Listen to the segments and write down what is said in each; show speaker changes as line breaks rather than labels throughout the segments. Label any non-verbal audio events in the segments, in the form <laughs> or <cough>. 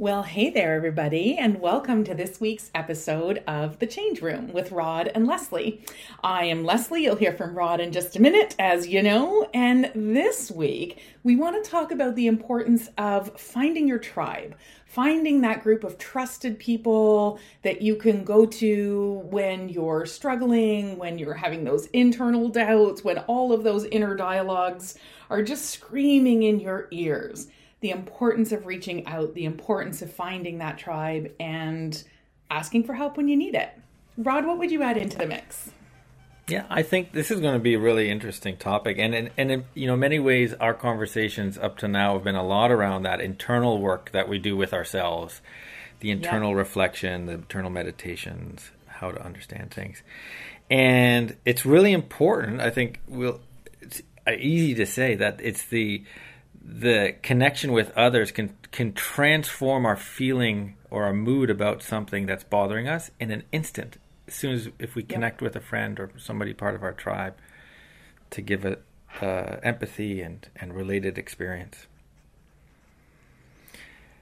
Well, hey there, everybody, and welcome to this week's episode of The Change Room with Rod and Lesley. I am Lesley. You'll hear from Rod in just a minute, as you know. And this week, we want to talk about the importance of finding your tribe, finding that group of trusted people that you can go to when you're struggling, when you're having those internal doubts, when all of those inner dialogues are just screaming in your ears the importance of reaching out, the importance of finding that tribe and asking for help when you need it. Rod, what would you add into the mix?
Yeah, I think this is going to be a really interesting topic, and and, and in, you know, many ways, our conversations up to now have been a lot around that internal work that we do with ourselves, the internal reflection, the internal meditations, how to understand things, and it's really important. I think we'll. It's uh, easy to say that it's the the connection with others can can transform our feeling or our mood about something that's bothering us in an instant. As soon as if we connect with a friend or somebody part of our tribe, to give it uh, empathy and and related experience.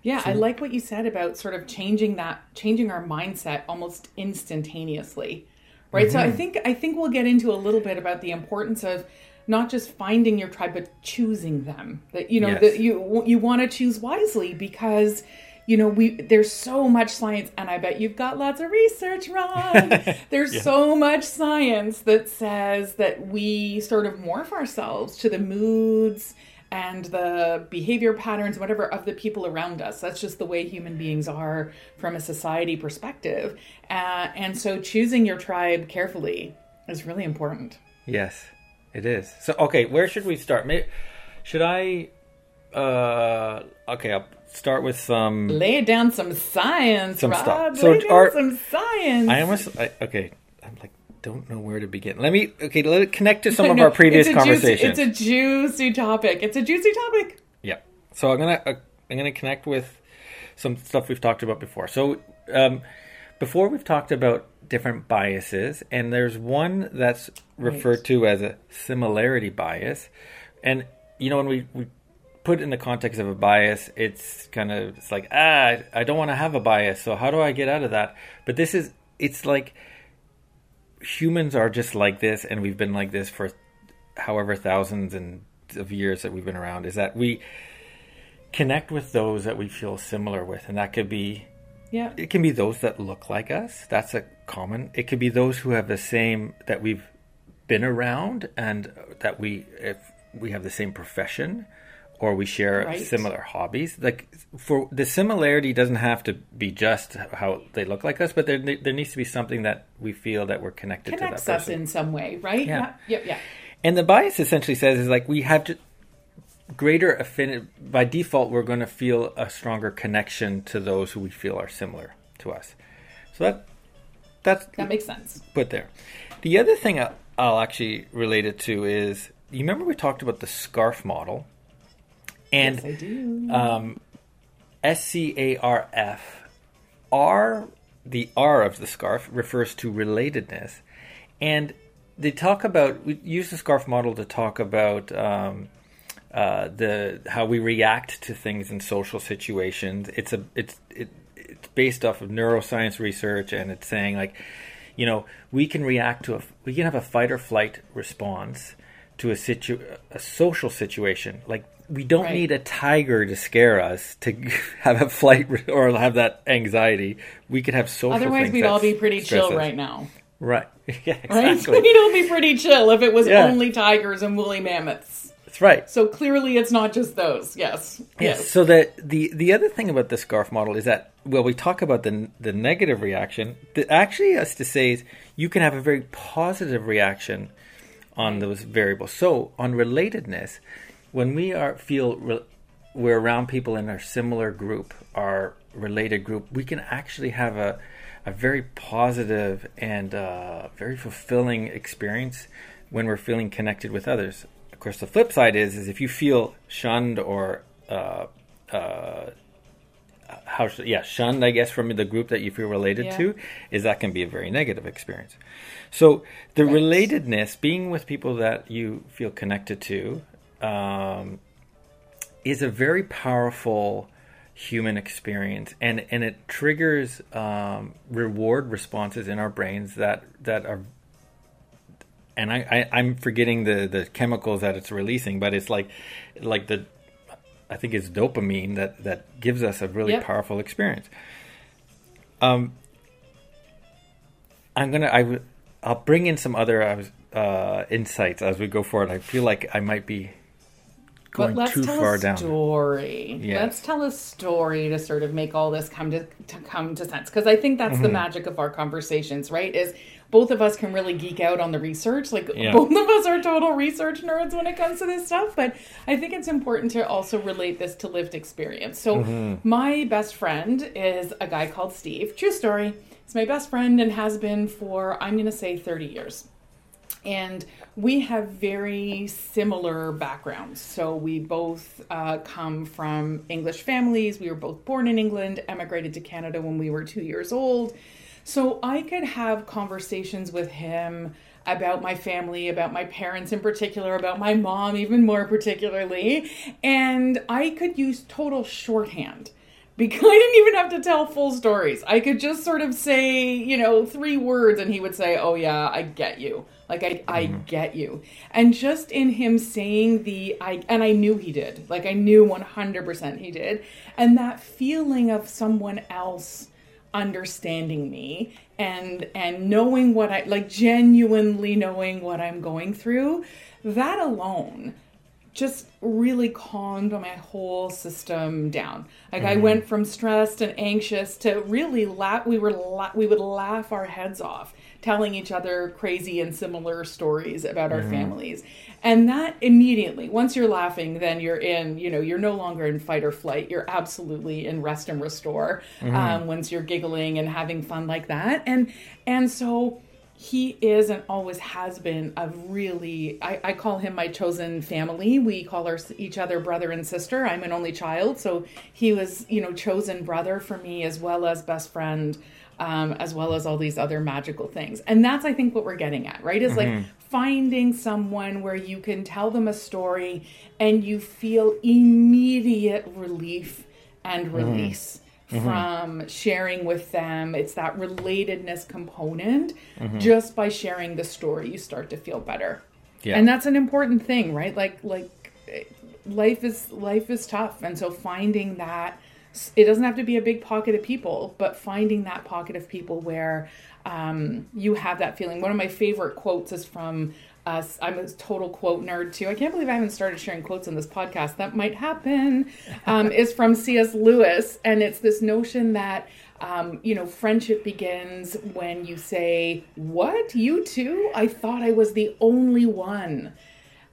Yeah, so, I like what you said about sort of changing that, changing our mindset almost instantaneously, right? Mm-hmm. So I think I think we'll get into a little bit about the importance of not just finding your tribe but choosing them. That you know yes. that you you want to choose wisely because you know we there's so much science and i bet you've got lots of research Rod. <laughs> There's yeah. so much science that says that we sort of morph ourselves to the moods and the behavior patterns whatever of the people around us. That's just the way human beings are from a society perspective. Uh, and so choosing your tribe carefully is really important.
Yes it is. So okay, where should we start? Maybe, should I? Uh, okay, I'll start with some.
Lay down some science, some Rob. stuff. So Lay down some science.
I almost I, okay. I'm like don't know where to begin. Let me okay. Let it connect to some no, of our previous
it's
conversations.
Juicy, it's a juicy topic. It's a juicy topic.
Yeah. So I'm gonna uh, I'm gonna connect with some stuff we've talked about before. So um, before we've talked about different biases, and there's one that's referred right. to as a similarity bias. And you know, when we, we put in the context of a bias, it's kind of it's like ah, I don't want to have a bias. So how do I get out of that? But this is it's like humans are just like this, and we've been like this for however thousands and of years that we've been around. Is that we connect with those that we feel similar with, and that could be yeah. It can be those that look like us. That's a common. It could be those who have the same that we've been around and that we if we have the same profession or we share right. similar hobbies. Like for the similarity doesn't have to be just how they look like us, but there there needs to be something that we feel that we're connected
Connects
to that person.
us in some way, right?
Yeah.
yeah. Yeah.
And the bias essentially says is like we have to greater affinity by default we're going to feel a stronger connection to those who we feel are similar to us. So that that's
that makes sense.
put there. The other thing i'll actually relate it to is you remember we talked about the scarf model? And
yes, I do.
Um, s-c-a-r-f r the r of the scarf refers to relatedness. And they talk about we use the scarf model to talk about um, uh, the how we react to things in social situations. It's a it's it, it's based off of neuroscience research, and it's saying like, you know, we can react to a we can have a fight or flight response to a situ a social situation. Like we don't right. need a tiger to scare us to <laughs> have a flight or have that anxiety. We could have social.
Otherwise, we'd all be pretty chill us. right now.
Right. <laughs> Yeah. <laughs> Exactly.
Right. We'd all be pretty chill if it was yeah. only tigers and woolly mammoths.
That's right.
So clearly, it's not just those. Yes.
Yes. yes. So the the the other thing about the scarf model is that well, we talk about the the negative reaction. The actually has to say is you can have a very positive reaction on those variables. So on relatedness, when we are feel re, we're around people in our similar group, our related group, we can actually have a a very positive and uh, very fulfilling experience when we're feeling connected with others. Of course, the flip side is is if you feel shunned or uh, uh, how yeah shunned, I guess from the group that you feel related yeah. to, is that can be a very negative experience. So the right. relatedness, being with people that you feel connected to, um, is a very powerful human experience, and and it triggers um, reward responses in our brains that that are. And I, I I'm forgetting the the chemicals that it's releasing, but it's like like the I think it's dopamine that that gives us a really
Yep.
powerful experience. Um, I'm gonna I w- I'll bring in some other uh, uh, insights as we go forward. I feel like I might be going
but let's
too
tell
far
a
down.
story.
Yes.
Let's tell a story to sort of make all this come to, to come to sense. Because I think that's
Mm-hmm.
the magic of our conversations, right? Is both of us can really geek out on the research. Like
Yeah.
both of us are total research nerds when it comes to this stuff. But I think it's important to also relate this to lived experience. So
Mm-hmm.
my best friend is a guy called Steve. True story. He's my best friend and has been for I'm going to say 30 years and we have very similar backgrounds. So we both uh, come from English families. We were both born in England, emigrated to Canada when we were two years old. So I could have conversations with him about my family, about my parents in particular, about my mom even more particularly, and I could use total shorthand because <laughs> I didn't even have to tell full stories. I could just sort of say, you know, three words and he would say, "Oh yeah, I get you." Like I I mm-hmm. get you. And just in him saying the I and I knew he did. Like I knew 100% he did. And that feeling of someone else understanding me and and knowing what I like genuinely knowing what I'm going through, that alone just really calmed my whole system down. Like I mm-hmm. went from stressed and anxious to really laugh. We were la- we would laugh our heads off, telling each other crazy and similar stories about our families, and that immediately, once you're laughing, then you're in. You know, you're no longer in fight or flight. You're absolutely in rest and restore. Um, once you're giggling and having fun like that, and and so he is and always has been a really I, I call him my chosen family we call our, each other brother and sister i'm an only child so he was you know chosen brother for me as well as best friend um, as well as all these other magical things and that's i think what we're getting at right is like finding someone where you can tell them a story and you feel immediate relief and release from sharing with them. It's that relatedness component. Just by sharing the story, you start to feel better.
Yeah.
And that's an important thing, right? Like like eh, life is life is tough, and so finding that it doesn't have to be a big pocket of people, but finding that pocket of people where um, you have that feeling. One of my favorite quotes is from us. I'm a total quote nerd too. I can't believe I haven't started sharing quotes on this podcast. That might happen. Um, <laughs> is from C.S. Lewis, and it's this notion that um, you know friendship begins when you say, "What you too? I thought I was the only one."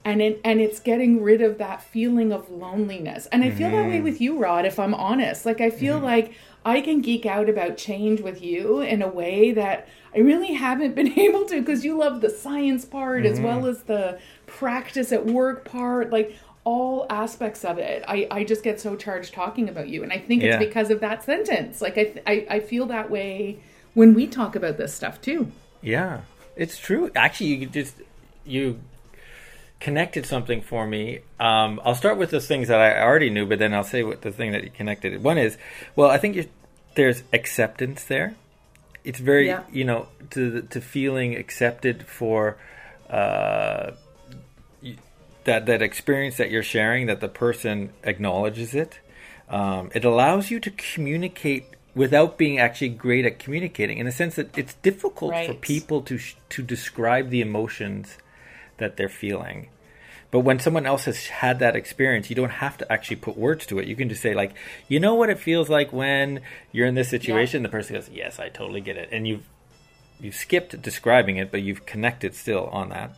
And it, and it's getting rid of that feeling of loneliness. And I feel that way mm-hmm. with you, Rod. If I'm honest, like I feel mm-hmm. like I can geek out about change with you in a way that I really haven't <laughs> been able to because you love the science part as well mm-hmm. as the practice at work part, like all aspects of it. I, I just get so charged talking about you, and I think it's because of that sentence. Like I, I I feel that way when we talk about this stuff too.
Yeah, it's true. Actually, you just you connected something for me. Um, I'll start with those things that I already knew, but then I'll say what the thing that you connected. One is, well, I think there's acceptance there. It's very,
Yeah.
you know, to to feeling accepted for uh, that that experience that you're sharing, that the person acknowledges it. Um, it allows you to communicate without being actually great at communicating, in the sense that it's difficult for people to sh- to describe the emotions that they're feeling. But when someone else has had that experience, you don't have to actually put words to it. You can just say like, "You know what it feels like when you're in this situation." The person goes, "Yes, I totally get it," and you've you've skipped describing it, but you've connected still on that.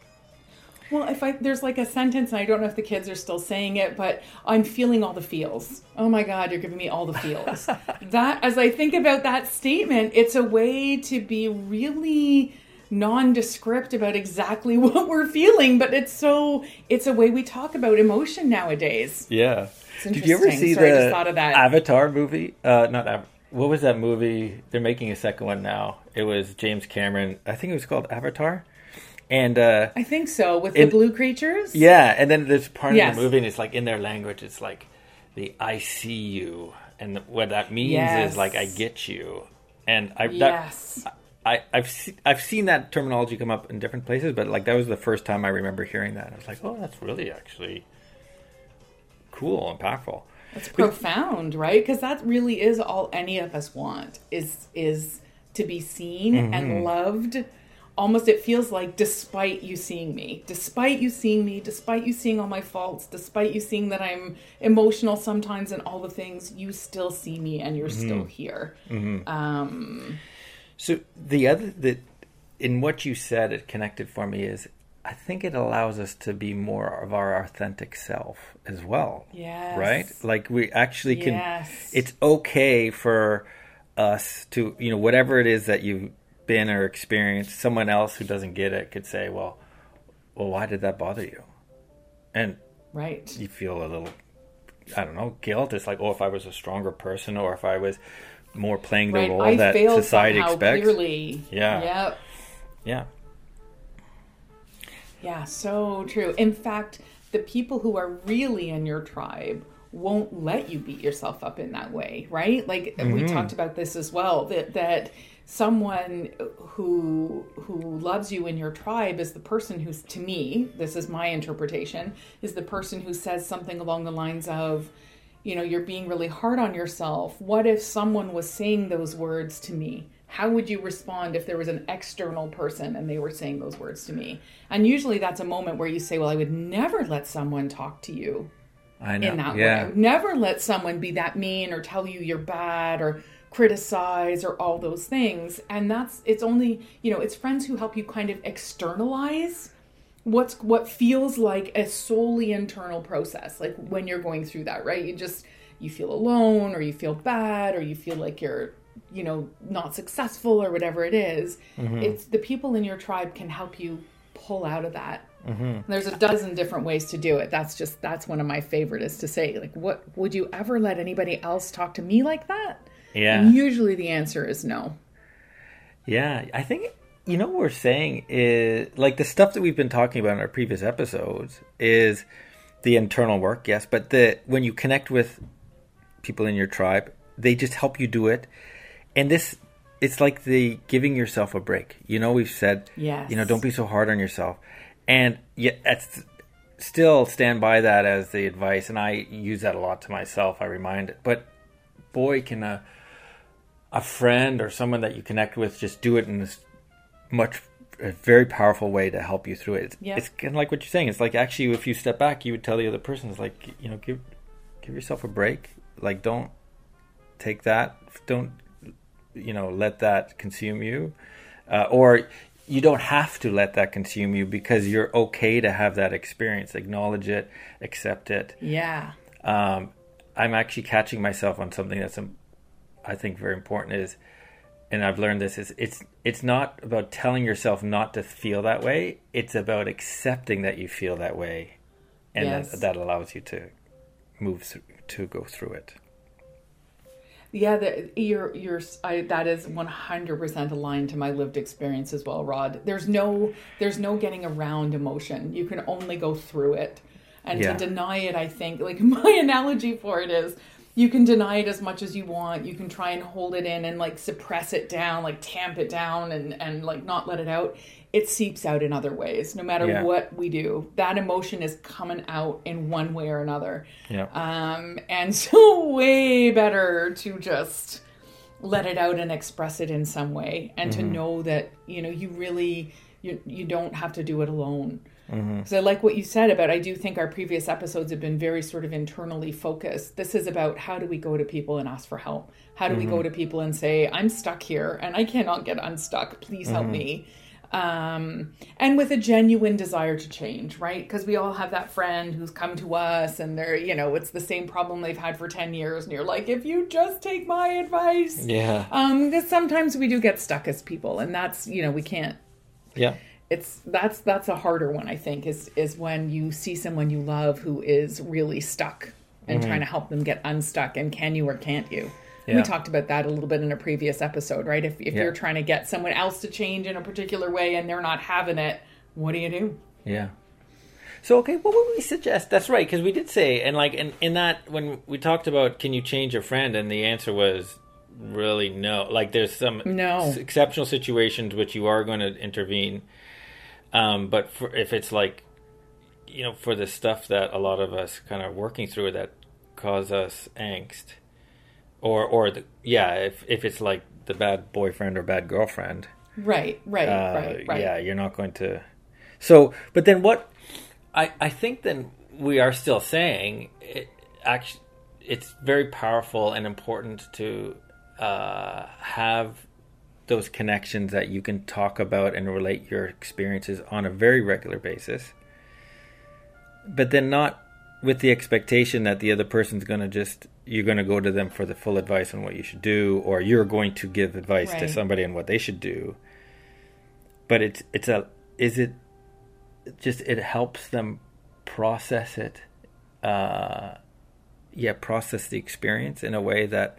Well, if I there's like a sentence, and I don't know if the kids are still saying it, but I'm feeling all the feels. Oh my God, you're giving me all the feels. <laughs> that as I think about that statement, it's a way to be really nondescript about exactly <laughs> what we're feeling, but it's so it's a way we talk about emotion nowadays.
Yeah.
It's
Did you ever see
Sorry,
the
that.
Avatar movie? Uh, not Av- what was that movie? They're making a second one now. It was James Cameron. I think it was called Avatar. And uh,
I think so with
In-
the blue creatures.
yeah, and then there's part
Yes.
of the movie, and it's like in their language, it's like the "I see you," and what that means
Yes.
is like I get you, and I that,
Yes.
I I've se- I've seen that terminology come up in different places, but like that was the first time I remember hearing that. And I was like, oh, that's really actually cool impactful.
It's profound, right? Because that really is all any of us want is is to be seen
Mm-hmm.
and loved. Almost it feels like despite you seeing me, despite you seeing me, despite you seeing all my faults, despite you seeing that I'm emotional sometimes and all the things, you still see me and you're still
Mm-hmm.
here. Um,
So the other that in what you said, it connected for me is I think it allows us to be more of our authentic self as well.
Yes.
Right? Like we actually can.
Yes.
It's okay for us to you know whatever it is that you've been or experienced. Someone else who doesn't get it could say, "Well, well, why did that bother you?" And
right.
you feel a little I don't know guilt. It's like, oh, if I was a stronger person, or if I was more playing the
Right.
role
I
that society expects.
clearly.
Yeah.
Yep.
Yeah.
Yeah, so true. In fact, the people who are really in your tribe won't let you beat yourself up in that way, right? Like we mm-hmm. talked about this as well that that someone who who loves you in your tribe is the person who's to me, this is my interpretation, is the person who says something along the lines of you know, you're being really hard on yourself. What if someone was saying those words to me? How would you respond if there was an external person and they were saying those words to me? And usually that's a moment where you say, Well, I would never let someone talk to you
I know.
in that way.
Yeah.
would never let someone be that mean or tell you you're bad or criticize or all those things. And that's it's only, you know, it's friends who help you kind of externalize what's what feels like a solely internal process like when you're going through that right? You just you feel alone or you feel bad or you feel like you're you know not successful or whatever it is. Mm-hmm. it's the people in your tribe can help you pull out of that. Mm-hmm. There's a dozen different ways to do it. That's just that's one of my favorite is to say like what would you ever let anybody else talk to me like that?
Yeah.
and usually the answer is no.
Yeah, I think you know what we're saying is like the stuff that we've been talking about in our previous episodes is the internal work, yes, but the when you connect with people in your tribe, they just help you do it. And this it's like the giving yourself a break. You know, we've said
Yes.
you know, don't be so hard on yourself. And yet that's still stand by that as the advice and I use that a lot to myself, I remind it. But boy can a a friend or someone that you connect with just do it in this much a very powerful way to help you through it. It's,
Yeah.
it's kind of like what you're saying. It's like actually, if you step back, you would tell the other person, "It's like you know, give give yourself a break. Like don't take that. Don't you know let that consume you, uh, or you don't have to let that consume you because you're okay to have that experience. Acknowledge it, accept it
yeah
um, I'm actually catching myself on something that's um, I think very important is, and I've learned this is it's it's not about telling yourself not to feel that way. It's about accepting that you feel that way, and
Yes.
that, that allows you to move through, to go through it.
Yeah, the, you're you're I, that is one hundred percent aligned to my lived experience as well, Rod. There's no there's no getting around emotion. You can only go through it, and
Yeah.
to deny it, I think like <laughs> my analogy for it is, you can deny it as much as you want. You can try and hold it in and like suppress it down, like tamp it down, and and like not let it out. It seeps out in other ways. No matter
Yeah.
what we do, that emotion is coming out in one way or another.
Yeah,
Um, and <laughs> so way better to just let it out and express it in some way and to know that, you know, you really you you don't have to do it alone. Because I like what you said about I do think our previous episodes have been very sort of internally focused. This is about how do we go to people and ask for help? How do we go to people and say, I'm stuck here and I cannot get unstuck. Please help me um, and with a genuine desire to change, right? Because we all have that friend who's come to us and they're, you know, it's the same problem they've had for 10 years. And you're like, if you just take my advice.
yeah,
Um, because sometimes we do get stuck as people, and that's, you know, we can't.
yeah,
It's that's that's a harder one, I think, is is when you see someone you love who is really stuck and mm-hmm. trying to help them get unstuck. And can you or can't you?
Yeah.
We talked about that a little bit in a previous episode, right? If if
Yeah.
you're trying to get someone else to change in a particular way and they're not having it, what do you do?
yeah. So okay, what would we suggest? That's right, because we did say, and like in in that when we talked about, can you change a friend, and the answer was really no. Like there's some
No.
exceptional situations which you are going to intervene, um, but for, if it's like, you know, for the stuff that a lot of us kind of working through that cause us angst, or or the yeah, if if it's like the bad boyfriend or bad girlfriend,
Right, right,
uh,
right, right.
Yeah, you're not going to. So, but then what? I I think then we are still saying it. Actually, it's very powerful and important to uh, have those connections that you can talk about and relate your experiences on a very regular basis. But then not with the expectation that the other person's going to just you're going to go to them for the full advice on what you should do or you're going to give advice to somebody on what they should do but it's it's a is it just it helps them process it uh yeah process the experience in a way that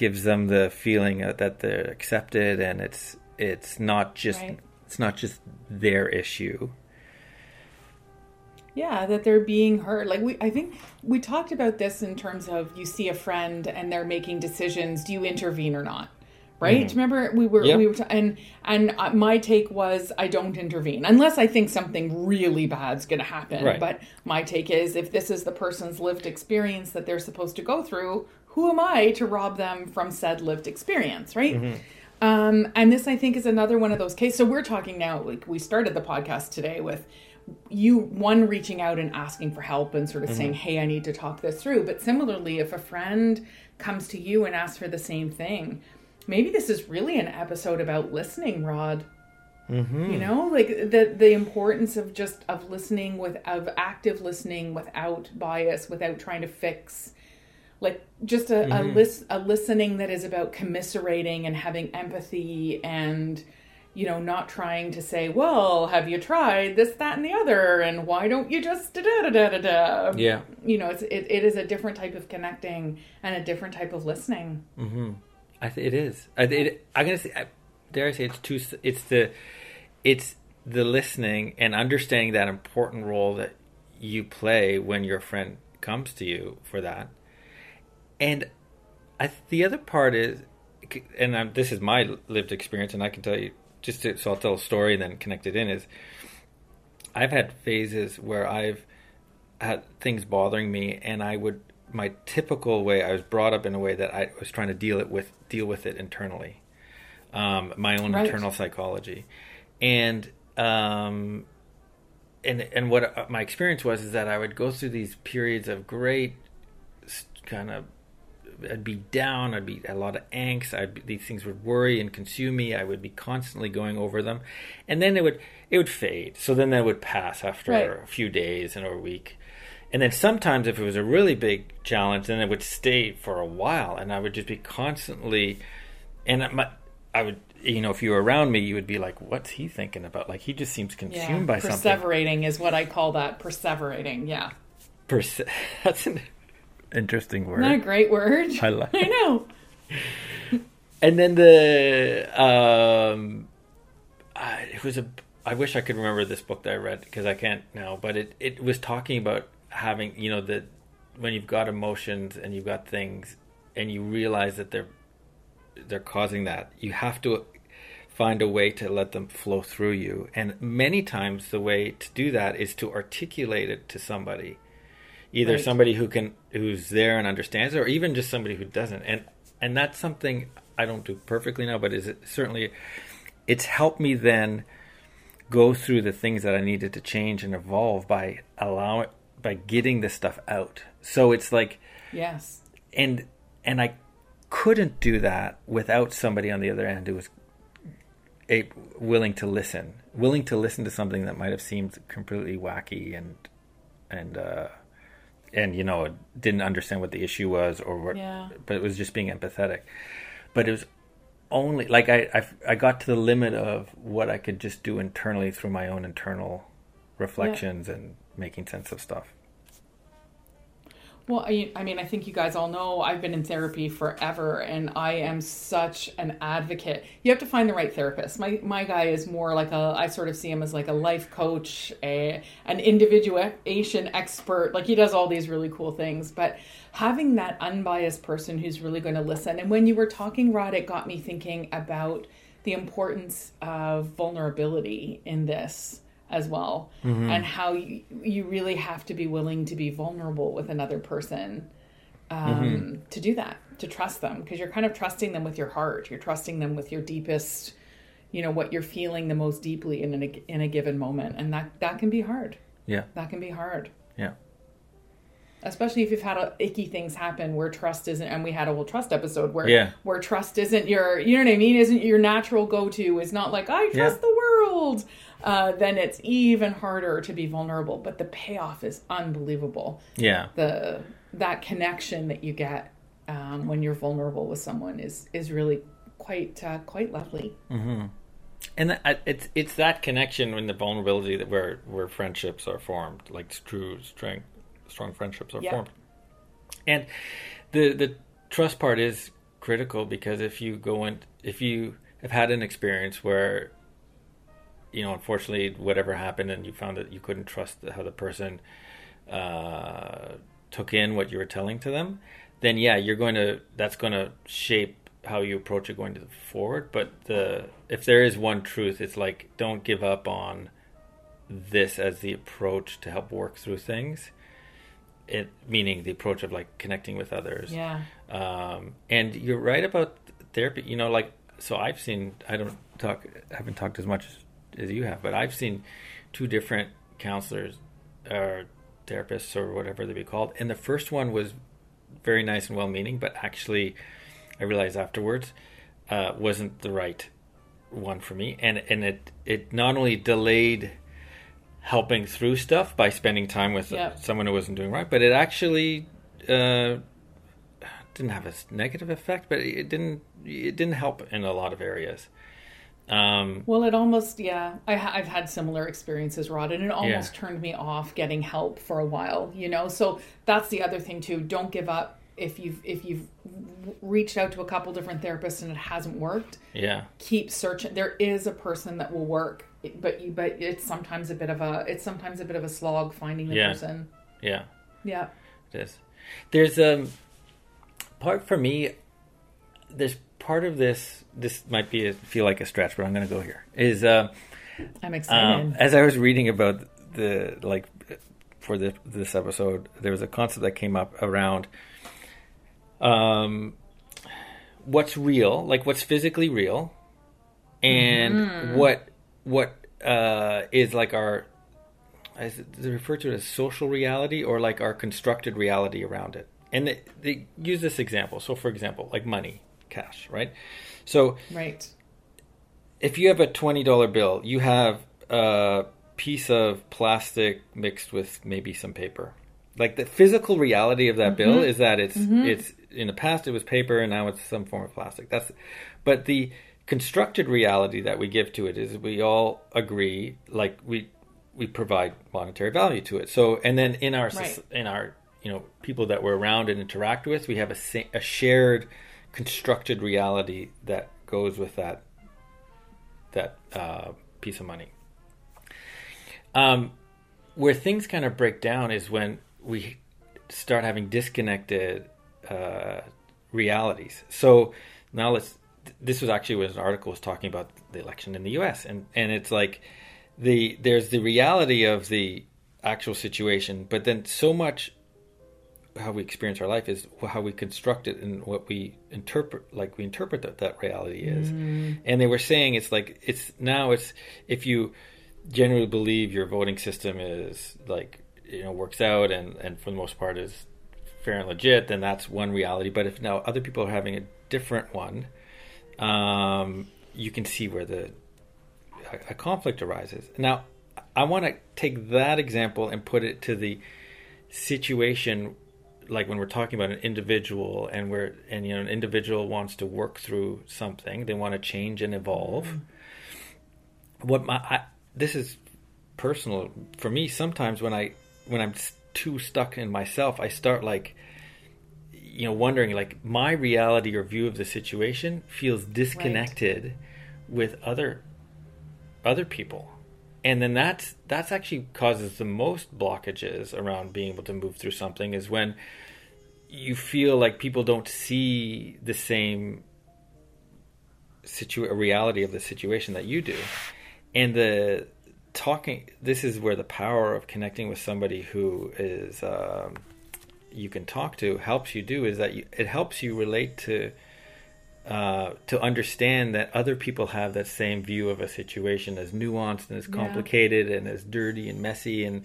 gives them the feeling that they're accepted and it's it's not just
Right.
it's not just their issue
Yeah, that they're being heard. Like we, I think we talked about this in terms of you see a friend and they're making decisions. Do you intervene or not? Right? You Remember we were
Mm-hmm. Yep.
we were t- and and uh, my take was I don't intervene unless I think something really bad's going to happen.
Right.
But my take is if this is the person's lived experience that they're supposed to go through, who am I to rob them from said lived experience? Right?
Mm-hmm.
Um, and this, I think, is another one of those cases. So we're talking now, like we started the podcast today with you, one reaching out and asking for help and sort of saying, hey, I need to talk this through. But similarly, if a friend comes to you and asks for the same thing, maybe this is really an episode about listening, Rod. You know, like the the importance of just of listening with of active listening without bias, without trying to fix like just a, a mm-hmm. lis- a listening that is about commiserating and having empathy and you know not trying to say well have you tried this that and the other and why don't you just da da da da da
yeah
you know it's it, it is a different type of connecting and a different type of listening mm-hmm.
I th- it is. I, it, I'm gonna say, I, dare I say, it's too. It's the, it's the listening and understanding that important role that you play when your friend comes to you for that. And I, the other part is, and i this is my lived experience, and I can tell you just to, so I'll tell a story and then connect it in. Is I've had phases where I've had things bothering me, and I would my typical way. I was brought up in a way that I was trying to deal it with deal with it internally, um, my own
Right.
internal psychology, and um, and and what uh, my experience was is that I would go through these periods of great kind of I'd be down. I'd be a lot of angst. I'd be, these things would worry and consume me. I would be constantly going over them, and then it would it would fade. So then that would pass after
Right.
a few days and or a week, and then sometimes if it was a really big challenge, then it would stay for a while, and I would just be constantly, and my, I would you know if you were around me, you would be like, what's he thinking about? Like he just seems consumed by something.
perseverating is what i call that perseverating yeah
Perse- <laughs> That's an interesting word.
Isn't a great word
I like <laughs>
i know
And then the um, I, it was a. I wish I could remember this book that I read because I can't now. But it it was talking about having you know the when you've got emotions and you've got things and you realize that they're they're causing that you have to find a way to let them flow through you and many times the way to do that is to articulate it to somebody either
Right.
somebody who can who's there and understands it or even just somebody who doesn't. And and that's something i don't do perfectly now but is it certainly it's helped me then go through the things that i needed to change and evolve by allowing by getting this stuff out. So it's like
yes.
And and I couldn't do that without somebody on the other end who was a, willing to listen, willing to listen to something that might have seemed completely wacky and and uh, and you know didn't understand what the issue was or what,
Yeah.
but it was just being empathetic. But it was only like I, I I got to the limit of what I could just do internally through my own internal reflections and making sense of stuff.
Well, I, I mean, I think you guys all know I've been in therapy forever, and I am such an advocate. You have to find the right therapist. My my guy is more like a. I sort of see him as like a life coach, a an individuation expert. Like he does all these really cool things, but having that unbiased person who's really going to listen. And when you were talking, Rod, it got me thinking about the importance of vulnerability in this as well. Mm-hmm. and how you, you really have to be willing to be vulnerable with another person um, mm-hmm. to do that to trust them because you're kind of trusting them with your heart. You're trusting them with your deepest you know what you're feeling the most deeply in a, in a given moment. And that that can be hard.
Yeah.
That can be hard.
Yeah.
Especially if you've had a, icky things happen where trust isn't and we had a whole trust episode where
yeah.
where trust isn't your you know what i mean? Isn't your natural go-to. Is not like i trust yeah. the world uh, then it's even harder to be vulnerable. But the payoff is unbelievable.
Yeah.
The that connection that you get um, when you're vulnerable with someone is is really quite uh, quite lovely.
Mm-hmm. And it's it's that connection and the vulnerability that where where friendships are formed, like true strong strong friendships are formed. And the the trust part is critical because if you go in if you have had an experience where you know, unfortunately, whatever happened, and you found that you couldn't trust how the person uh, took in what you were telling to them, then yeah, you're going to. That's going to shape how you approach it going to forward. But the if there is one truth, it's like don't give up on this as the approach to help work through things. It meaning the approach of like connecting with others.
Yeah.
Um, and you're right about therapy. You know, like so I've seen. I don't talk. haven't talked as much as you have, but I've seen two different counselors or therapists or whatever they be called, and the first one was very nice and well-meaning, but actually, I realized afterwards uh, wasn't the right one for me, and and it it not only delayed helping through stuff by spending time with yep. someone who wasn't doing right, but it actually uh, didn't have a negative effect, but it didn't it didn't help in a lot of areas. Um,
well, it almost, yeah, I, have had similar experiences, Rod, and it almost yeah. turned me off getting help for a while, you know? So that's the other thing too. Don't give up if you've, if you've reached out to a couple different therapists and it hasn't worked.
Yeah.
Keep searching. There is a person that will work, but you, but it's sometimes a bit of a, it's sometimes a bit of a slog finding the
yeah.
person.
Yeah.
Yeah.
It is. There's a um, part for me, there's part of this this might be a, feel like a stretch, but I'm going to go here. Is uh,
I'm excited. Um,
as I was reading about the like for the, this episode, there was a concept that came up around um, what's real, like what's physically real, and mm-hmm. what what uh, is like our is it referred to as social reality or like our constructed reality around it. And they, they use this example. So, for example, like money cash, right? So,
right.
If you have a twenty dollar bill, you have a piece of plastic mixed with maybe some paper. Like the physical reality of that mm-hmm. bill is that it's mm-hmm. it's in the past it was paper and now it's some form of plastic. That's but the constructed reality that we give to it is we all agree like we we provide monetary value to it. So and then in our right. in our you know people that we're around and interact with, we have a, a shared constructed reality that goes with that that uh, piece of money. Um, where things kind of break down is when we start having disconnected uh, realities. So now let's. This was actually was an article was talking about the election in the U.S. and and it's like the there's the reality of the actual situation, but then so much how we experience our life is how we construct it and what we interpret like we interpret that that reality is. Mm. and they were saying it's like it's now it's if you generally believe your voting system is like you know works out and and for the most part is fair and legit then that's one reality. But if now other people are having a different one um, you can see where the a, a conflict arises. Now i want to take that example and put it to the situation like when we're talking about an individual and we're and you know an individual wants to work through something they want to change and evolve mm-hmm. what my I, this is personal for me sometimes when i when i'm too stuck in myself, I start like you know wondering like my reality or view of the situation feels disconnected right. with other other people and then that's that's actually causes the most blockages around being able to move through something is when you feel like people don't see the same situ- reality of the situation that you do. And the talking this is where the power of connecting with somebody who is um, you can talk to helps you do is that you, it helps you relate to uh, to understand that other people have that same view of a situation as nuanced and as complicated yeah. and as dirty and messy and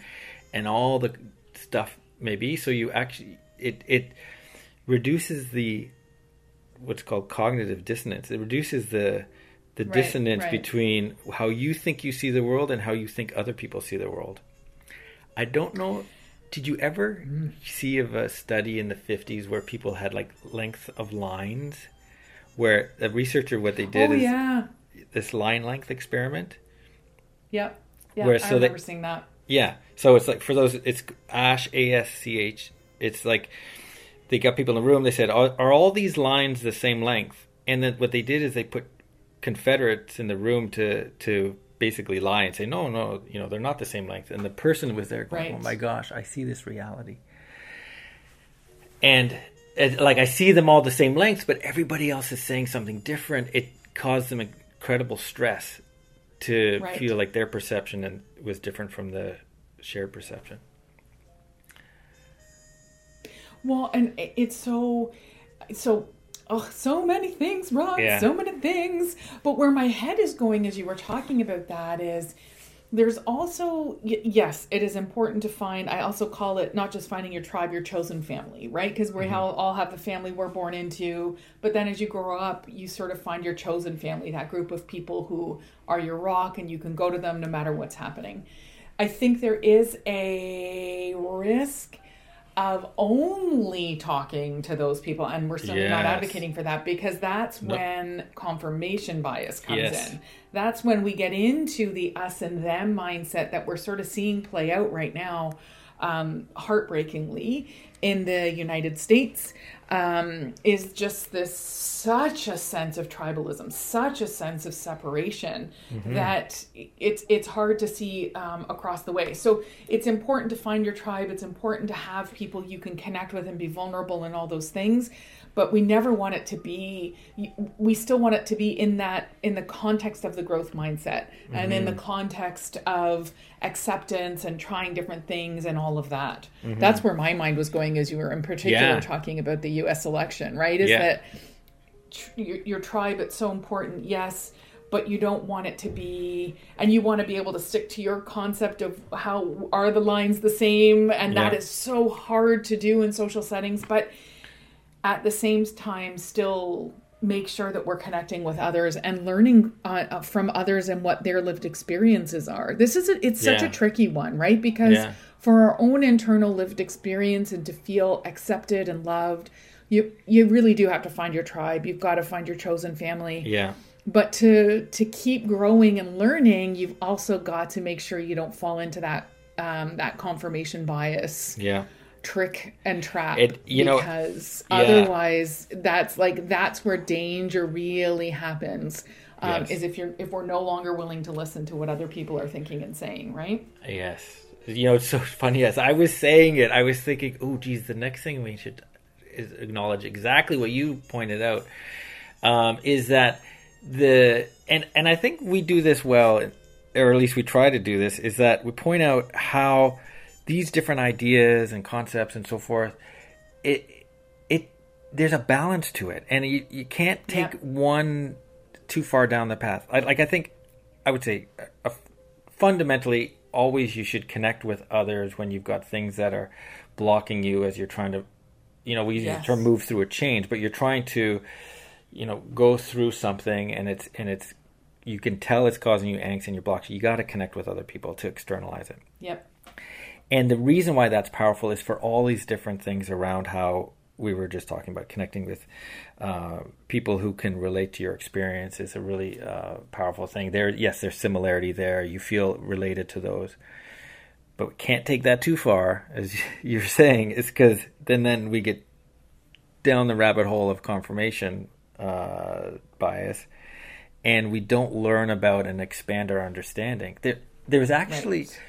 and all the stuff maybe so you actually it it reduces the what's called cognitive dissonance it reduces the the right, dissonance right. between how you think you see the world and how you think other people see the world i don't know did you ever mm. see of a study in the 50s where people had like length of lines where the researcher what they did
oh,
is
yeah.
this line length experiment.
Yep. Yeah, where, so I remember they, seeing that.
Yeah. So it's like for those it's Asch A S C H. It's like they got people in the room, they said, are, are all these lines the same length? And then what they did is they put Confederates in the room to to basically lie and say, no, no, you know, they're not the same length. And the person was there going, oh right. oh my gosh, I see this reality. And it, like I see them all the same length, but everybody else is saying something different. It caused them incredible stress to right. feel like their perception and was different from the shared perception.
Well, and it's so so oh so many things wrong yeah. so many things but where my head is going as you were talking about that is there's also yes it is important to find i also call it not just finding your tribe your chosen family right because we mm-hmm. all have the family we're born into but then as you grow up you sort of find your chosen family that group of people who are your rock and you can go to them no matter what's happening i think there is a risk of only talking to those people and we're certainly yes. not advocating for that because that's when confirmation bias comes yes. in that's when we get into the us and them mindset that we're sort of seeing play out right now um, heartbreakingly in the United States um, is just this such a sense of tribalism, such a sense of separation mm-hmm. that it's it's hard to see um, across the way. So it's important to find your tribe. It's important to have people you can connect with and be vulnerable and all those things but we never want it to be we still want it to be in that in the context of the growth mindset mm-hmm. and in the mm-hmm. context of acceptance and trying different things and all of that mm-hmm. that's where my mind was going as you were in particular yeah. talking about the US election right is yeah. that tr- your, your tribe it's so important yes but you don't want it to be and you want to be able to stick to your concept of how are the lines the same and yeah. that is so hard to do in social settings but at the same time still make sure that we're connecting with others and learning uh, uh, from others and what their lived experiences are. This is a, it's such yeah. a tricky one, right? Because yeah. for our own internal lived experience and to feel accepted and loved, you you really do have to find your tribe. You've got to find your chosen family.
Yeah.
But to to keep growing and learning, you've also got to make sure you don't fall into that um, that confirmation bias.
Yeah
trick and trap it, you because know, yeah. otherwise that's like that's where danger really happens um, yes. is if you're if we're no longer willing to listen to what other people are thinking and saying right
yes you know it's so funny as i was saying it i was thinking oh geez the next thing we should is acknowledge exactly what you pointed out um, is that the and and i think we do this well or at least we try to do this is that we point out how these different ideas and concepts and so forth, it it there's a balance to it, and you you can't take yeah. one too far down the path. I, like I think I would say uh, fundamentally always you should connect with others when you've got things that are blocking you as you're trying to you know we use yes. the term move through a change but you're trying to you know go through something and it's and it's you can tell it's causing you angst and your blocks you got to connect with other people to externalize it
yep
and the reason why that's powerful is for all these different things around how we were just talking about connecting with uh, people who can relate to your experience is a really uh, powerful thing. There, yes, there's similarity there. You feel related to those, but we can't take that too far, as <laughs> you're saying, is because then then we get down the rabbit hole of confirmation uh, bias, and we don't learn about and expand our understanding. There, there's actually
Right.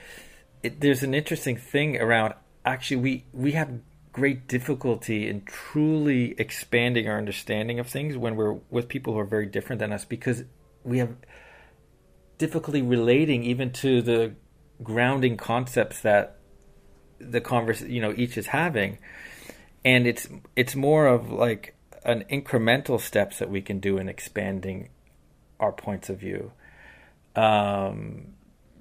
It, there's an interesting thing around. Actually, we we have great difficulty in truly expanding our understanding of things when we're with people who are very different than us because we have difficulty relating even to the grounding concepts that the converse you know each is having and it's it's more of like an incremental steps that we can do in expanding our points of view um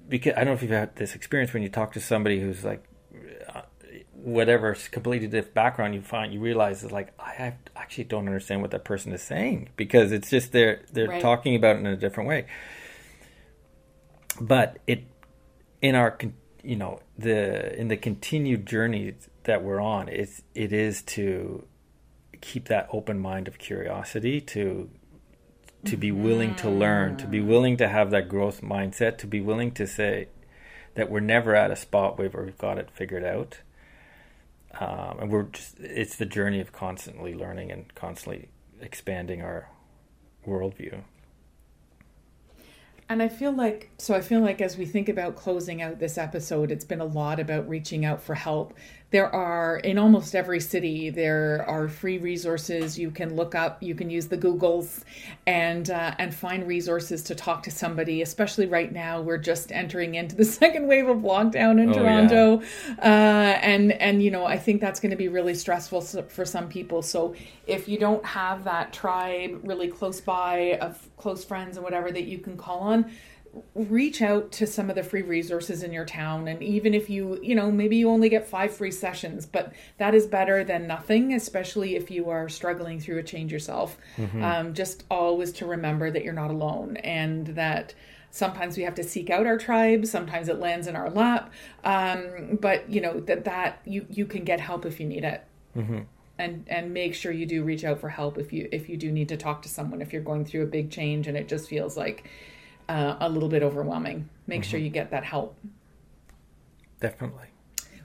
because i don't know if you've had this experience when you talk to somebody who's like uh, whatever completely different background you find you realize is like i have, actually don't understand what that person is saying because it's just they're they're
Right.
talking about it in a different way but it in our you know the in the continued journey that we're on it's it is to keep that open mind of curiosity to to be willing to learn to be willing to have that growth mindset to be willing to say that we're never at a spot where we've got it figured out um, and we're just it's the journey of constantly learning and constantly expanding our worldview
And I feel like, so I feel like as we think about closing out this episode, it's been a lot about reaching out for help. There are, in almost every city, there are free resources you can look up. You can use the Googles and, uh, and find resources to talk to somebody, especially right now. We're just entering into the <laughs> second wave of lockdown in
Oh, yeah.
Toronto. Uh, and, and, you know, I think that's going to be really stressful for some people. So if you don't have that tribe really close by of close friends and whatever that you can call on, reach out to some of the free resources in your town and even if you you know maybe you only get five free sessions but that is better than nothing especially if you are struggling through a change yourself. Um, just always to remember that you're not alone and that sometimes we have to seek out our tribe sometimes it lands in our lap um, but you know that that you you can get help if you need it. And and make sure you do reach out for help if you if you do need to talk to someone if you're going through a big change and it just feels like uh, a little bit overwhelming. Make sure you get that help.
Definitely.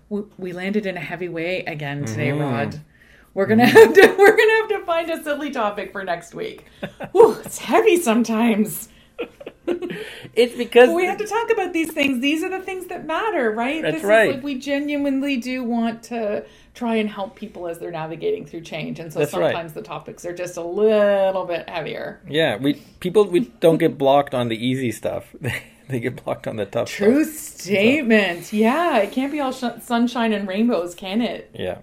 We, we landed in a heavy way again today
Mhm.
rod. We're gonna have to <laughs> we're gonna have to find a silly topic for next week. <laughs> Whew, it's heavy sometimes <laughs>
it's because
we have to talk about these things these are the things that matter right
That's
this
right.
is like we genuinely do want to try and help people as they're navigating through change and so
That's right.
sometimes the topics are just a little bit heavier
Yeah, we people we don't get blocked on the easy stuff. <laughs> they get blocked on the tough
True
stuff.
statement. Yeah, it can't be all sh- sunshine and rainbows, can it?
Yeah.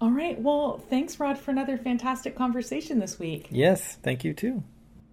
All right. Well, thanks, Rod, for another fantastic conversation this week.
Yes, thank you too.